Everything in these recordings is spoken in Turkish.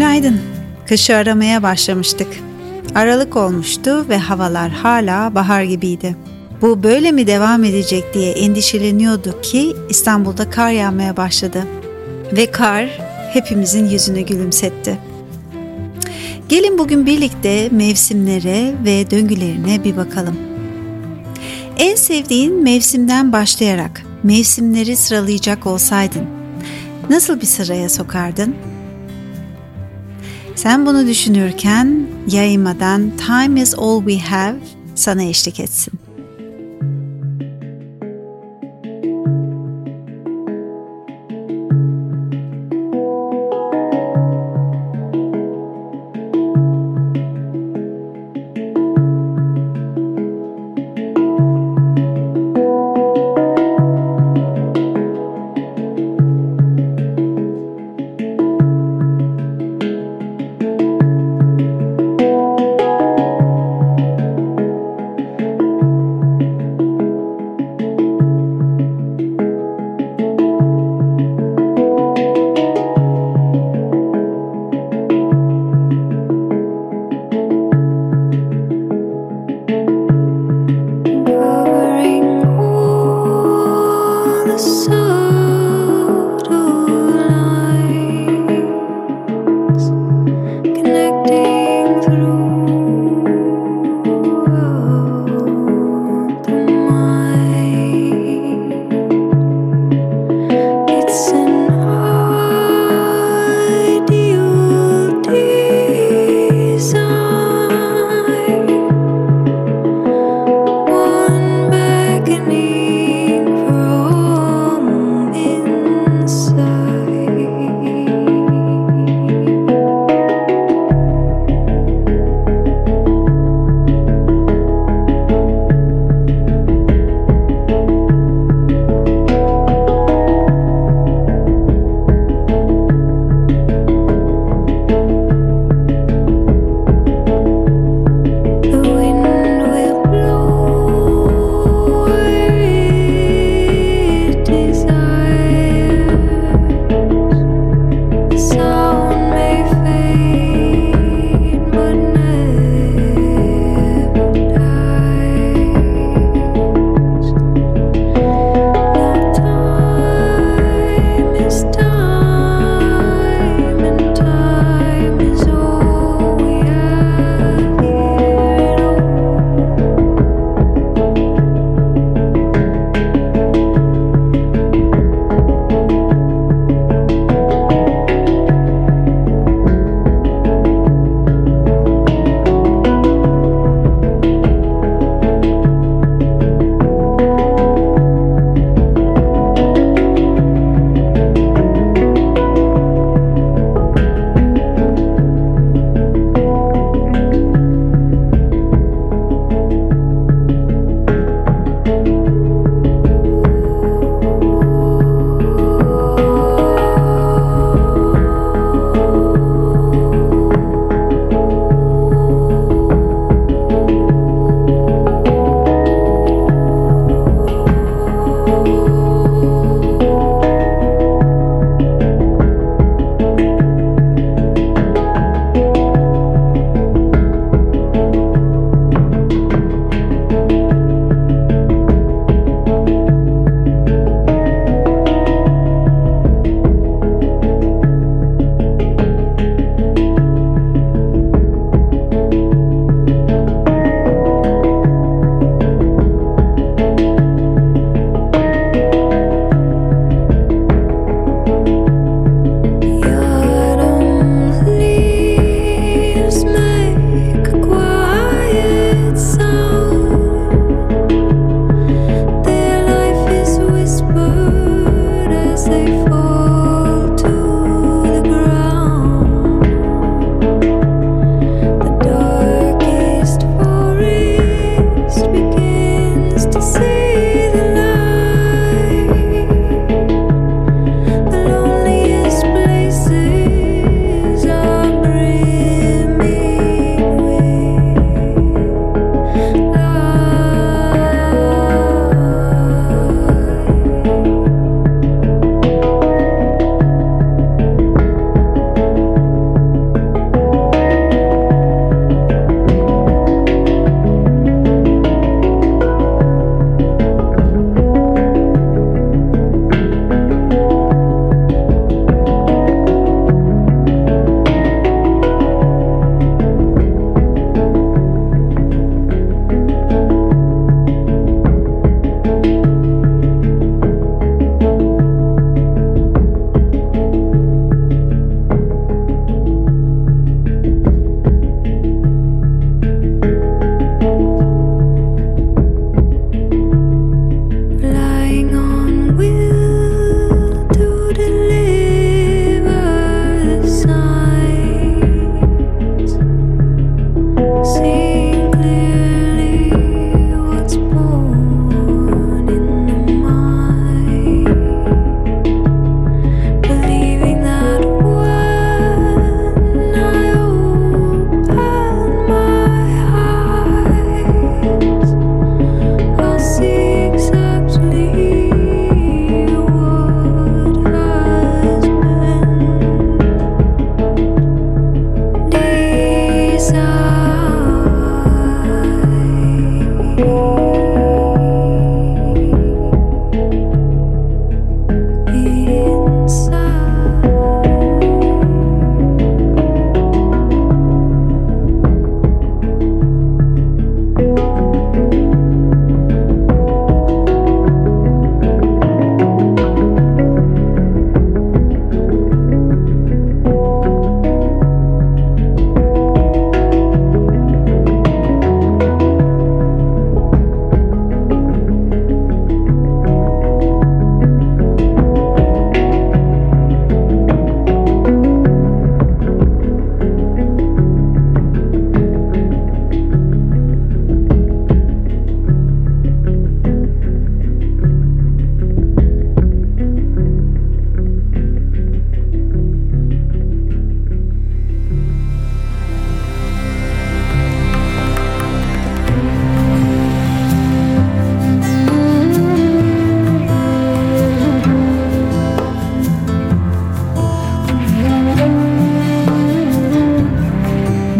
Günaydın. Kışı aramaya başlamıştık. Aralık olmuştu ve havalar hala bahar gibiydi. Bu böyle mi devam edecek diye endişeleniyorduk ki İstanbul'da kar yağmaya başladı. Ve kar hepimizin yüzünü gülümsetti. Gelin bugün birlikte mevsimlere ve döngülerine bir bakalım. En sevdiğin mevsimden başlayarak mevsimleri sıralayacak olsaydın nasıl bir sıraya sokardın? Sen bunu düşünürken yaymadan Time is all we have sana eşlik etsin.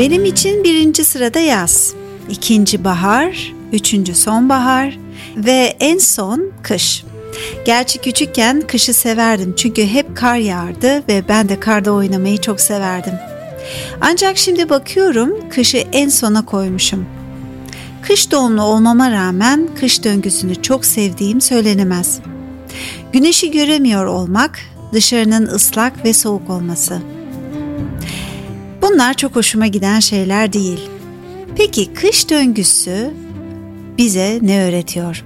Benim için birinci sırada yaz, ikinci bahar, üçüncü sonbahar ve en son kış. Gerçi küçükken kışı severdim çünkü hep kar yağardı ve ben de karda oynamayı çok severdim. Ancak şimdi bakıyorum kışı en sona koymuşum. Kış doğumlu olmama rağmen kış döngüsünü çok sevdiğim söylenemez. Güneşi göremiyor olmak, dışarının ıslak ve soğuk olması. Bunlar çok hoşuma giden şeyler değil. Peki kış döngüsü bize ne öğretiyor?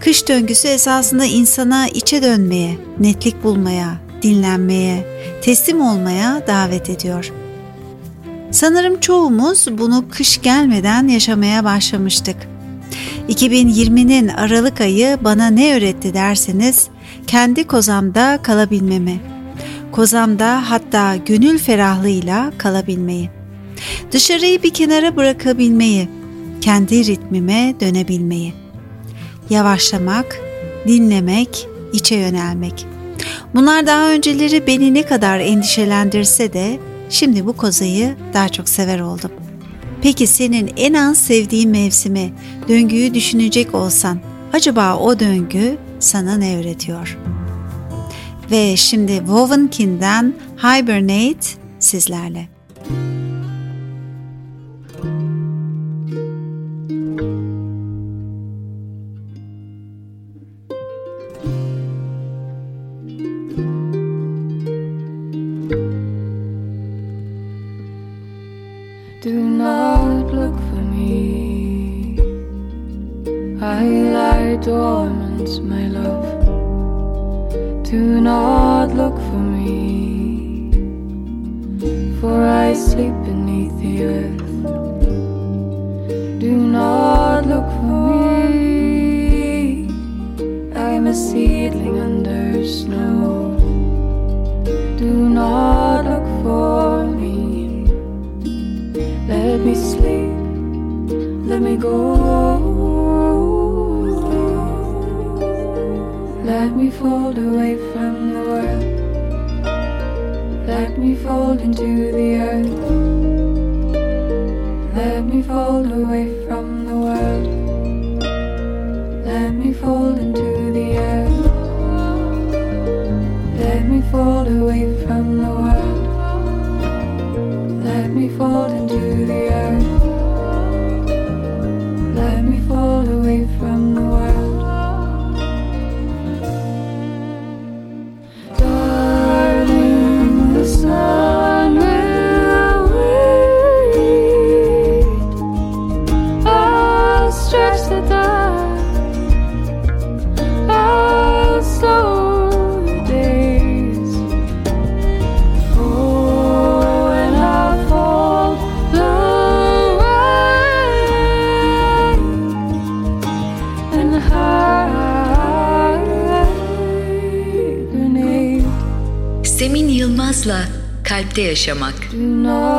Kış döngüsü esasında insana içe dönmeye, netlik bulmaya, dinlenmeye, teslim olmaya davet ediyor. Sanırım çoğumuz bunu kış gelmeden yaşamaya başlamıştık. 2020'nin Aralık ayı bana ne öğretti derseniz, kendi kozamda kalabilmemi, kozamda hatta gönül ferahlığıyla kalabilmeyi, dışarıyı bir kenara bırakabilmeyi, kendi ritmime dönebilmeyi, yavaşlamak, dinlemek, içe yönelmek. Bunlar daha önceleri beni ne kadar endişelendirse de şimdi bu kozayı daha çok sever oldum. Peki senin en az sevdiğin mevsimi, döngüyü düşünecek olsan acaba o döngü sana ne öğretiyor? Ve şimdi Wovenkin'den Hibernate sizlerle. Kalpte yaşamak. Do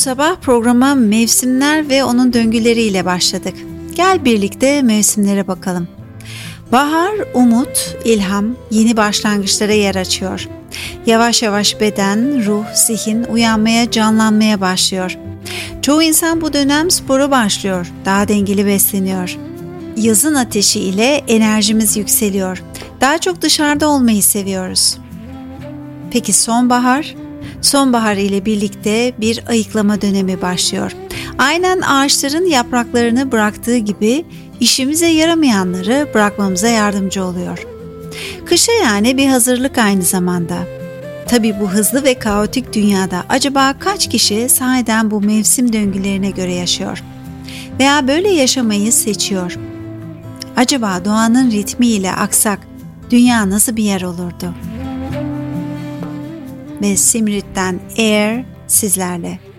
sabah programa mevsimler ve onun döngüleriyle başladık. Gel birlikte mevsimlere bakalım. Bahar, umut, ilham, yeni başlangıçlara yer açıyor. Yavaş yavaş beden, ruh, zihin uyanmaya, canlanmaya başlıyor. Çoğu insan bu dönem spora başlıyor, daha dengeli besleniyor. Yazın ateşi ile enerjimiz yükseliyor. Daha çok dışarıda olmayı seviyoruz. Peki sonbahar? Sonbahar ile birlikte bir ayıklama dönemi başlıyor. Aynen ağaçların yapraklarını bıraktığı gibi işimize yaramayanları bırakmamıza yardımcı oluyor. Kışa yani bir hazırlık aynı zamanda. Tabii bu hızlı ve kaotik dünyada acaba kaç kişi sahiden bu mevsim döngülerine göre yaşıyor? Veya böyle yaşamayı seçiyor? Acaba doğanın ritmiyle aksak dünya nasıl bir yer olurdu? Ve Simrit'ten Air sizlerle.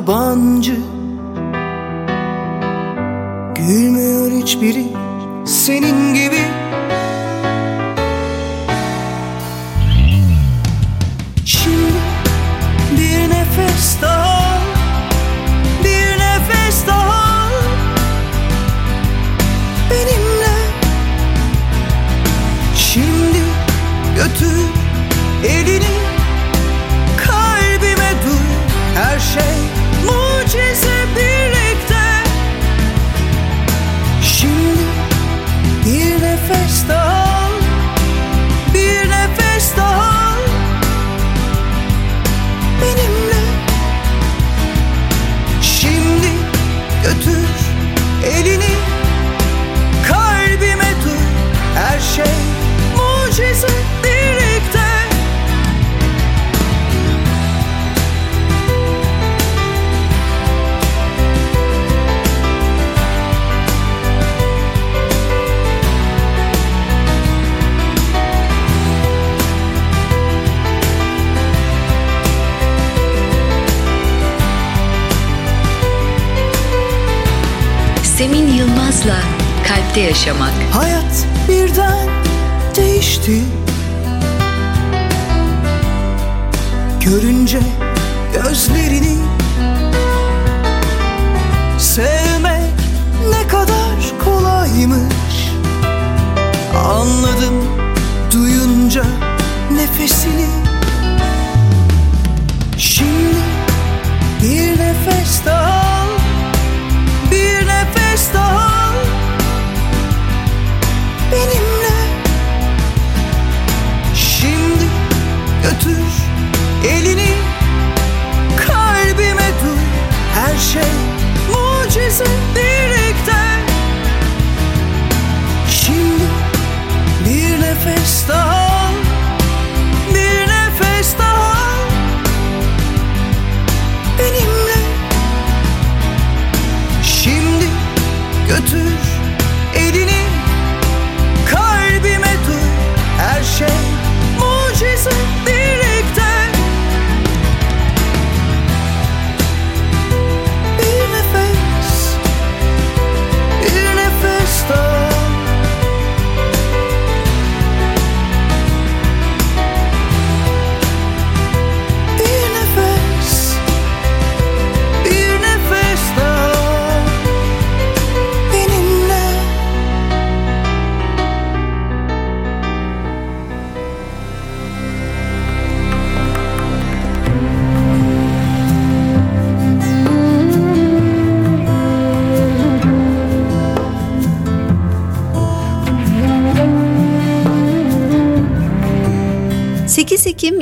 Yabancı. Gülmüyor hiçbiri senin gibi Semin Yılmaz'la Kalpte Yaşamak. Hayat birden değişti. Görünce gözlerini Sevmek ne kadar kolaymış. Anladım duyunca nefesini. Şimdi bir nefes daha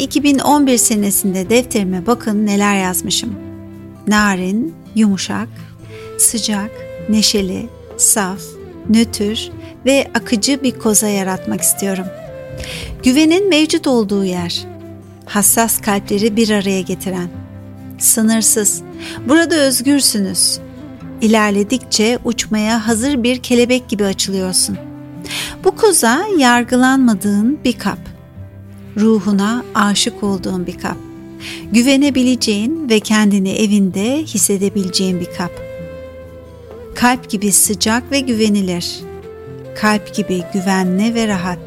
2011 senesinde defterime bakın neler yazmışım. Narin, yumuşak, sıcak, neşeli, saf, nötr ve akıcı bir koza yaratmak istiyorum. Güvenin mevcut olduğu yer. Hassas kalpleri bir araya getiren. Sınırsız. Burada özgürsünüz. İlerledikçe uçmaya hazır bir kelebek gibi açılıyorsun. Bu koza yargılanmadığın bir kap. Ruhuna aşık olduğun bir kap. Güvenebileceğin ve kendini evinde hissedebileceğin bir kap. Kalp gibi sıcak ve güvenilir. Kalp gibi güvenli ve rahat.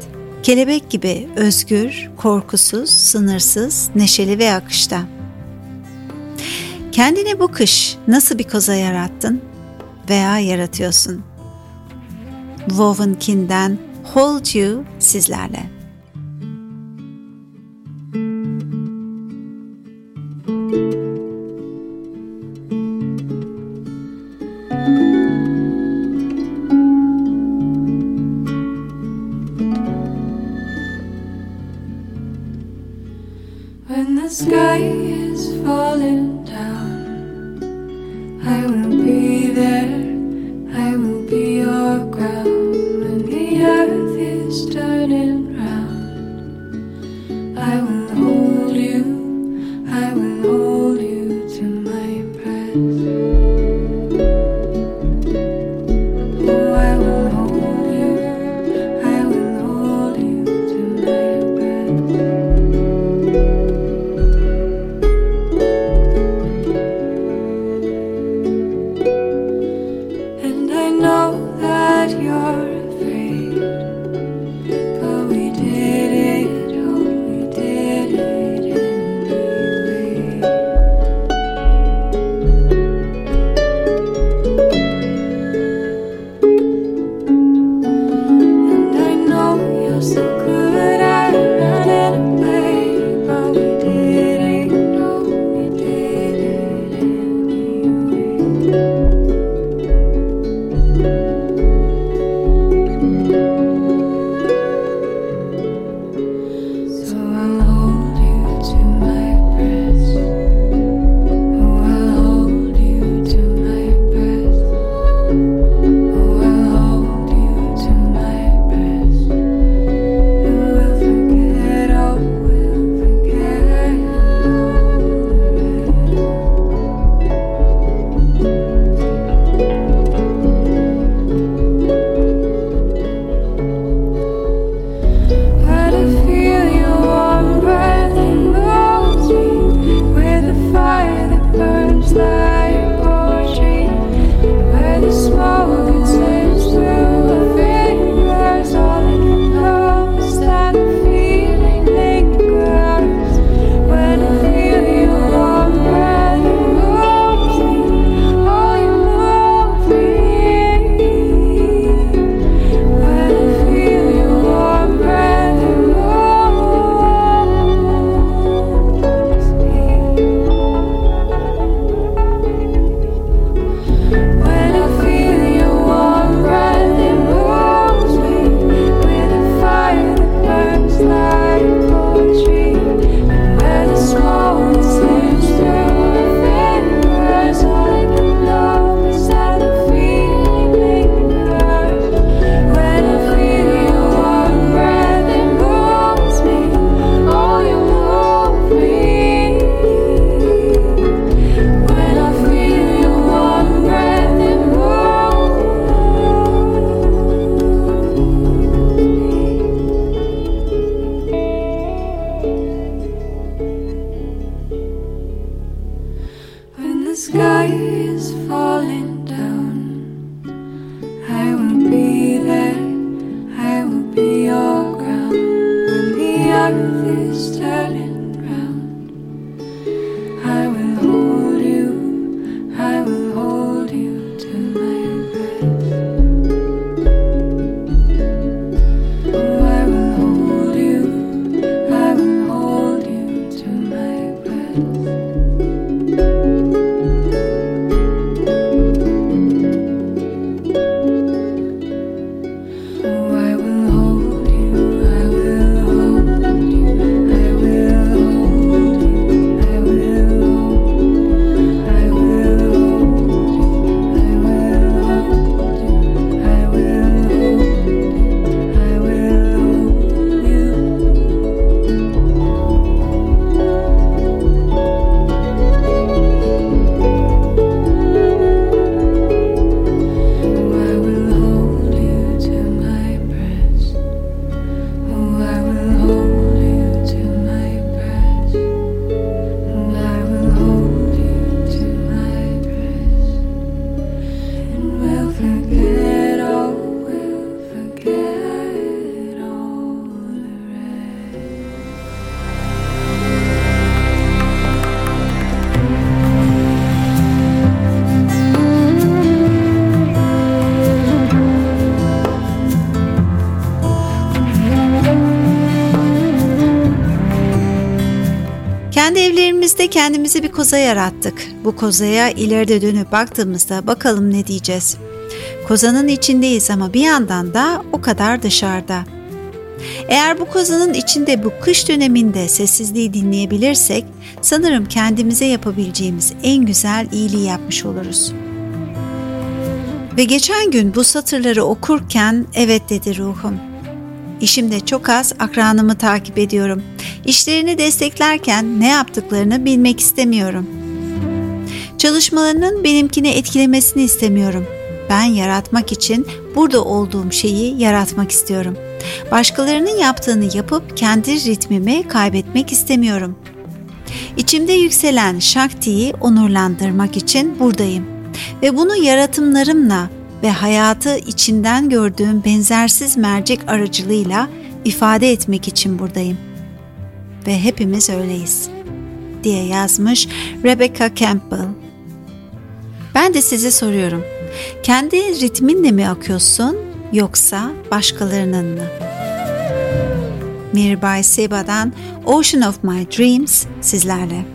Kelebek gibi özgür, korkusuz, sınırsız, neşeli ve akışta. Kendine bu kış nasıl bir koza yarattın veya yaratıyorsun? Wovenkin'den Hold You sizlerle. Sky is falling down, Evlerimizde kendimizi bir koza yarattık. Bu kozaya ileride dönüp baktığımızda bakalım ne diyeceğiz. Kozanın içindeyiz ama bir yandan da o kadar dışarıda. Eğer bu kozanın içinde bu kış döneminde sessizliği dinleyebilirsek sanırım kendimize yapabileceğimiz en güzel iyiliği yapmış oluruz. Ve geçen gün bu satırları okurken evet dedi ruhum. İşimde çok az akranımı takip ediyorum. İşlerini desteklerken ne yaptıklarını bilmek istemiyorum. Çalışmalarının benimkini etkilemesini istemiyorum. Ben yaratmak için burada olduğum şeyi yaratmak istiyorum. Başkalarının yaptığını yapıp kendi ritmimi kaybetmek istemiyorum. İçimde yükselen Shakti'yi onurlandırmak için buradayım ve bunu yaratımlarımla ve hayatı içinden gördüğüm benzersiz mercek aracılığıyla ifade etmek için buradayım. Ve hepimiz öyleyiz diye yazmış Rebecca Campbell. Ben de size soruyorum. Kendi ritminle mi akıyorsun yoksa başkalarının mı? Mirabai Seba'dan Ocean of My Dreams sizlerle.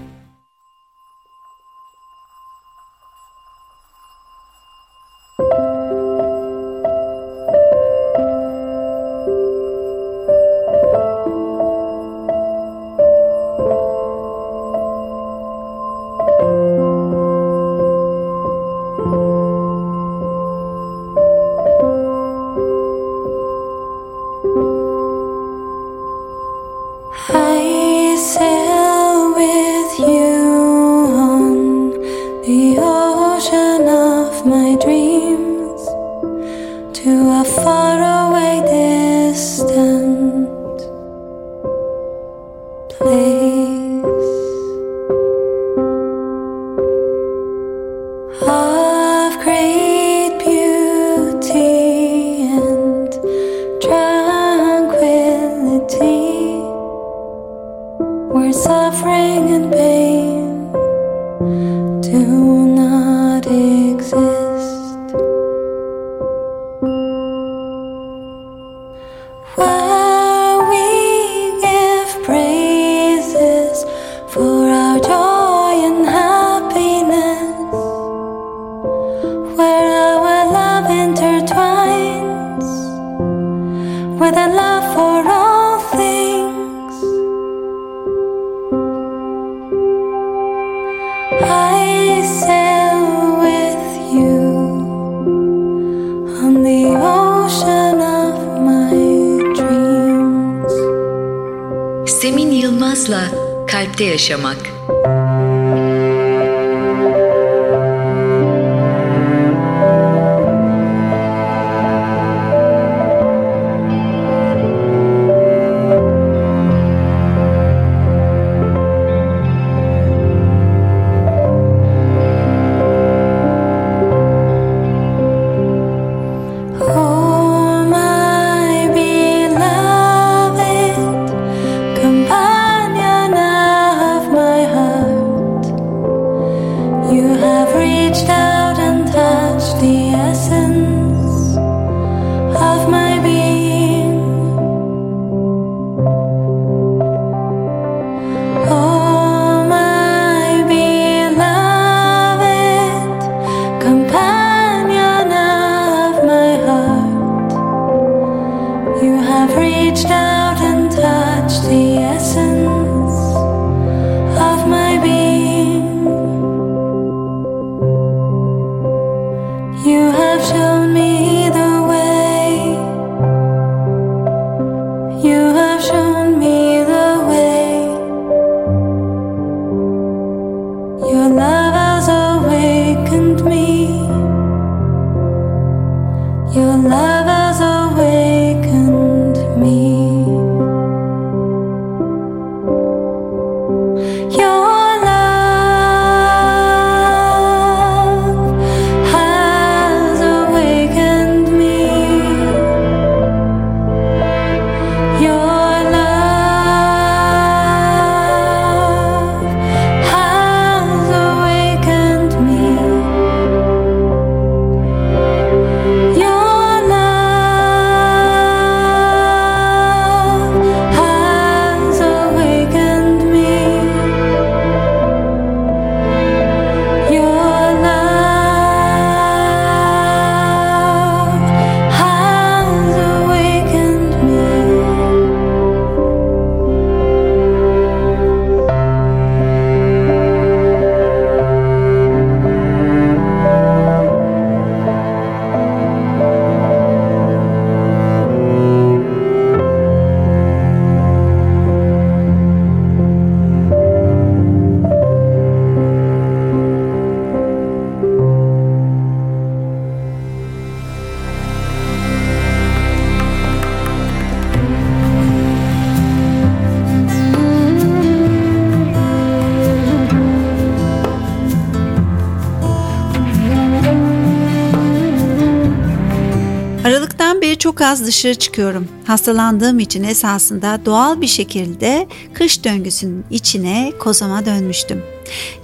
Çocuktan beri çok az dışarı çıkıyorum. Hastalandığım için esasında doğal bir şekilde kış döngüsünün içine kozama dönmüştüm.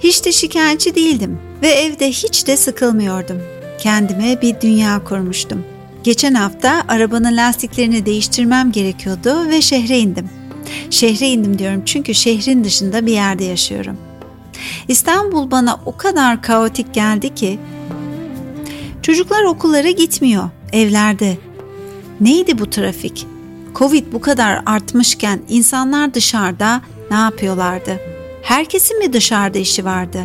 Hiç de şikayetçi değildim ve evde hiç de sıkılmıyordum. Kendime bir dünya kurmuştum. Geçen hafta arabanın lastiklerini değiştirmem gerekiyordu ve şehre indim. Şehre indim diyorum çünkü şehrin dışında bir yerde yaşıyorum. İstanbul bana o kadar kaotik geldi ki çocuklar okullara gitmiyor, evlerde. Neydi bu trafik? Covid bu kadar artmışken insanlar dışarıda ne yapıyorlardı? Herkesin mi dışarıda işi vardı?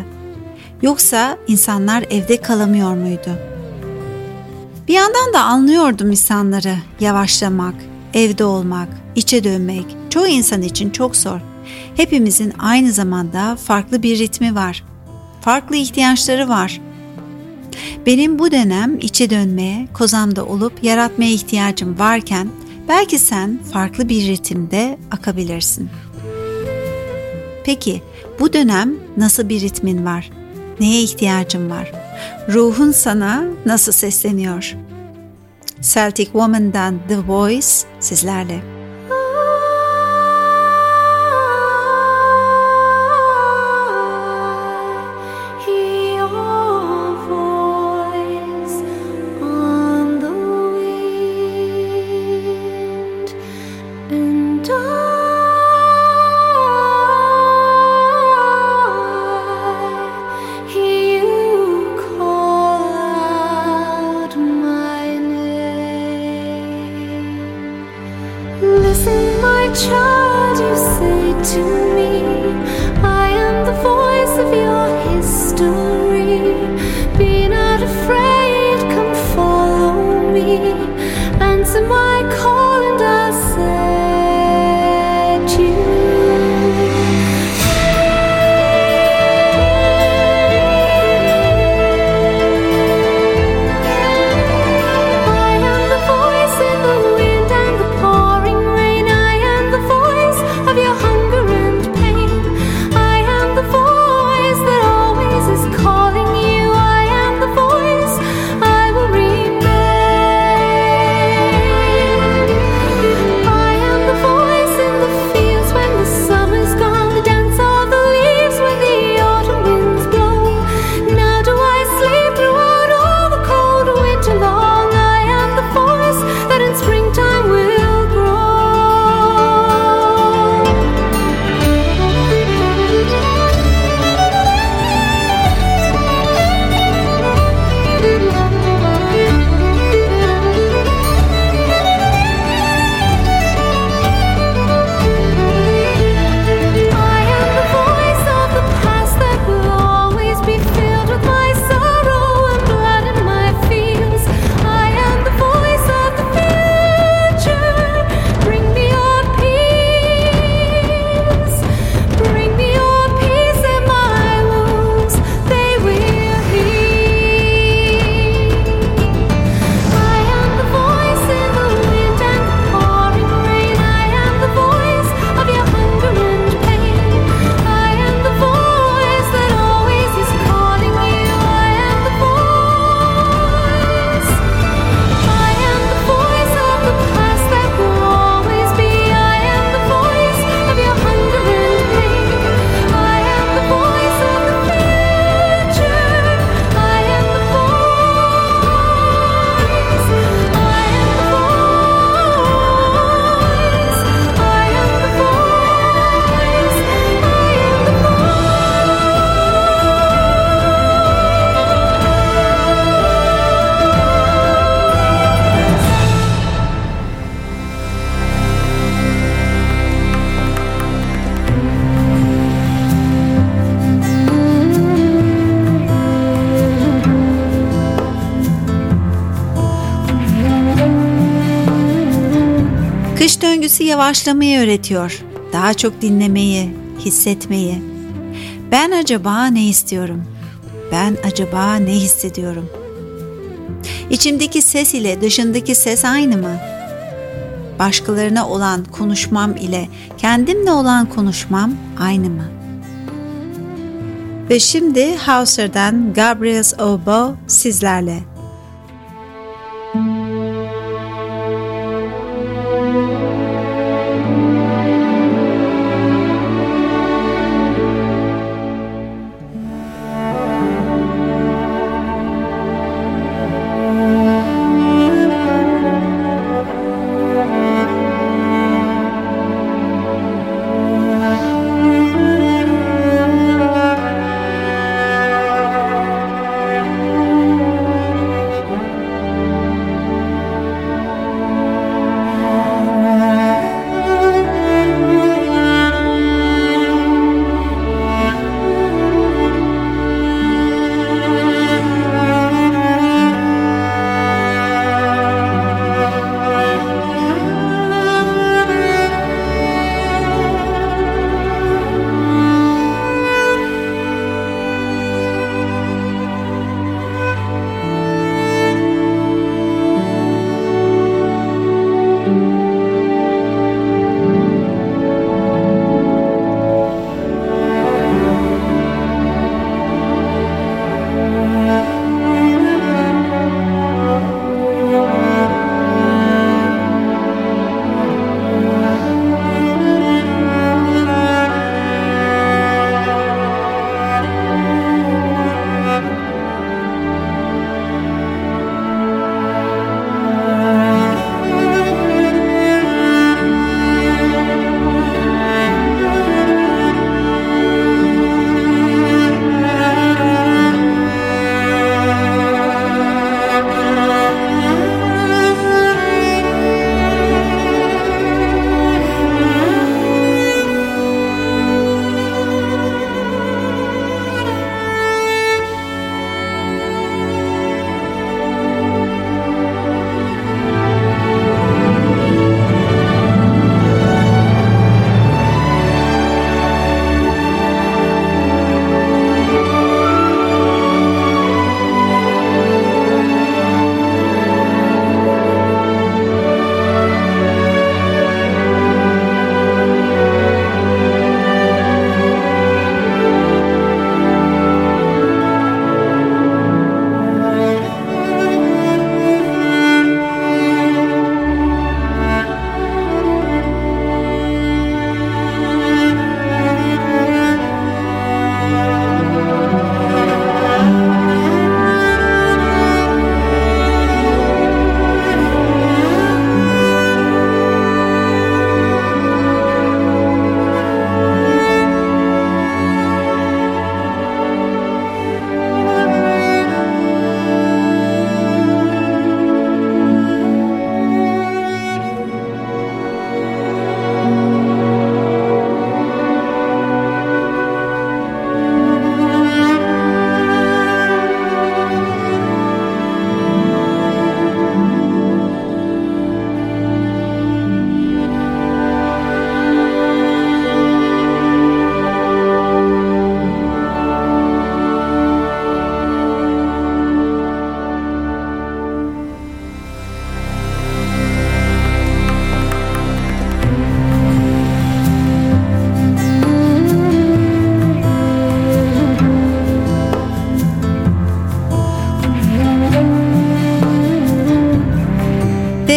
Yoksa insanlar evde kalamıyor muydu? Bir yandan da anlıyordum insanları yavaşlamak, evde olmak, içe dönmek çoğu insan için çok zor. Hepimizin aynı zamanda farklı bir ritmi var. Farklı ihtiyaçları var. Benim bu dönem içe dönmeye, kozamda olup yaratmaya ihtiyacım varken belki sen farklı bir ritimde akabilirsin. Peki bu dönem nasıl bir ritmin var? Neye ihtiyacın var? Ruhun sana nasıl sesleniyor? Celtic Woman'dan The Voice sizlerle. Yavaşlamayı öğretiyor. Daha çok dinlemeyi, hissetmeyi. Ben acaba ne istiyorum? Ben acaba ne hissediyorum? İçimdeki ses ile dışındaki ses aynı mı? Başkalarına olan konuşmam ile kendimle olan konuşmam aynı mı? Ve şimdi Hauser'dan Gabriel's Oboe sizlerle.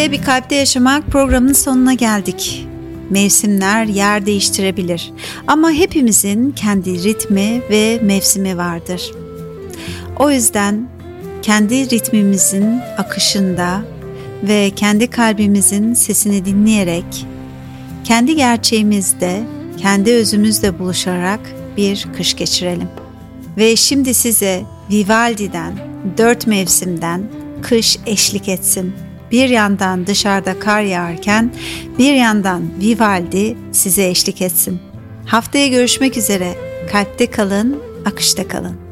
Ve Bir Kalpte Yaşamak programının sonuna geldik. Mevsimler yer değiştirebilir ama hepimizin kendi ritmi ve mevsimi vardır. O yüzden kendi ritmimizin akışında ve kendi kalbimizin sesini dinleyerek kendi gerçeğimizde, kendi özümüzle buluşarak bir kış geçirelim. Ve şimdi size Vivaldi'den, dört mevsimden kış eşlik etsin. Bir yandan dışarıda kar yağarken bir yandan Vivaldi size eşlik etsin. Haftaya görüşmek üzere. Kalpte kalın, akışta kalın.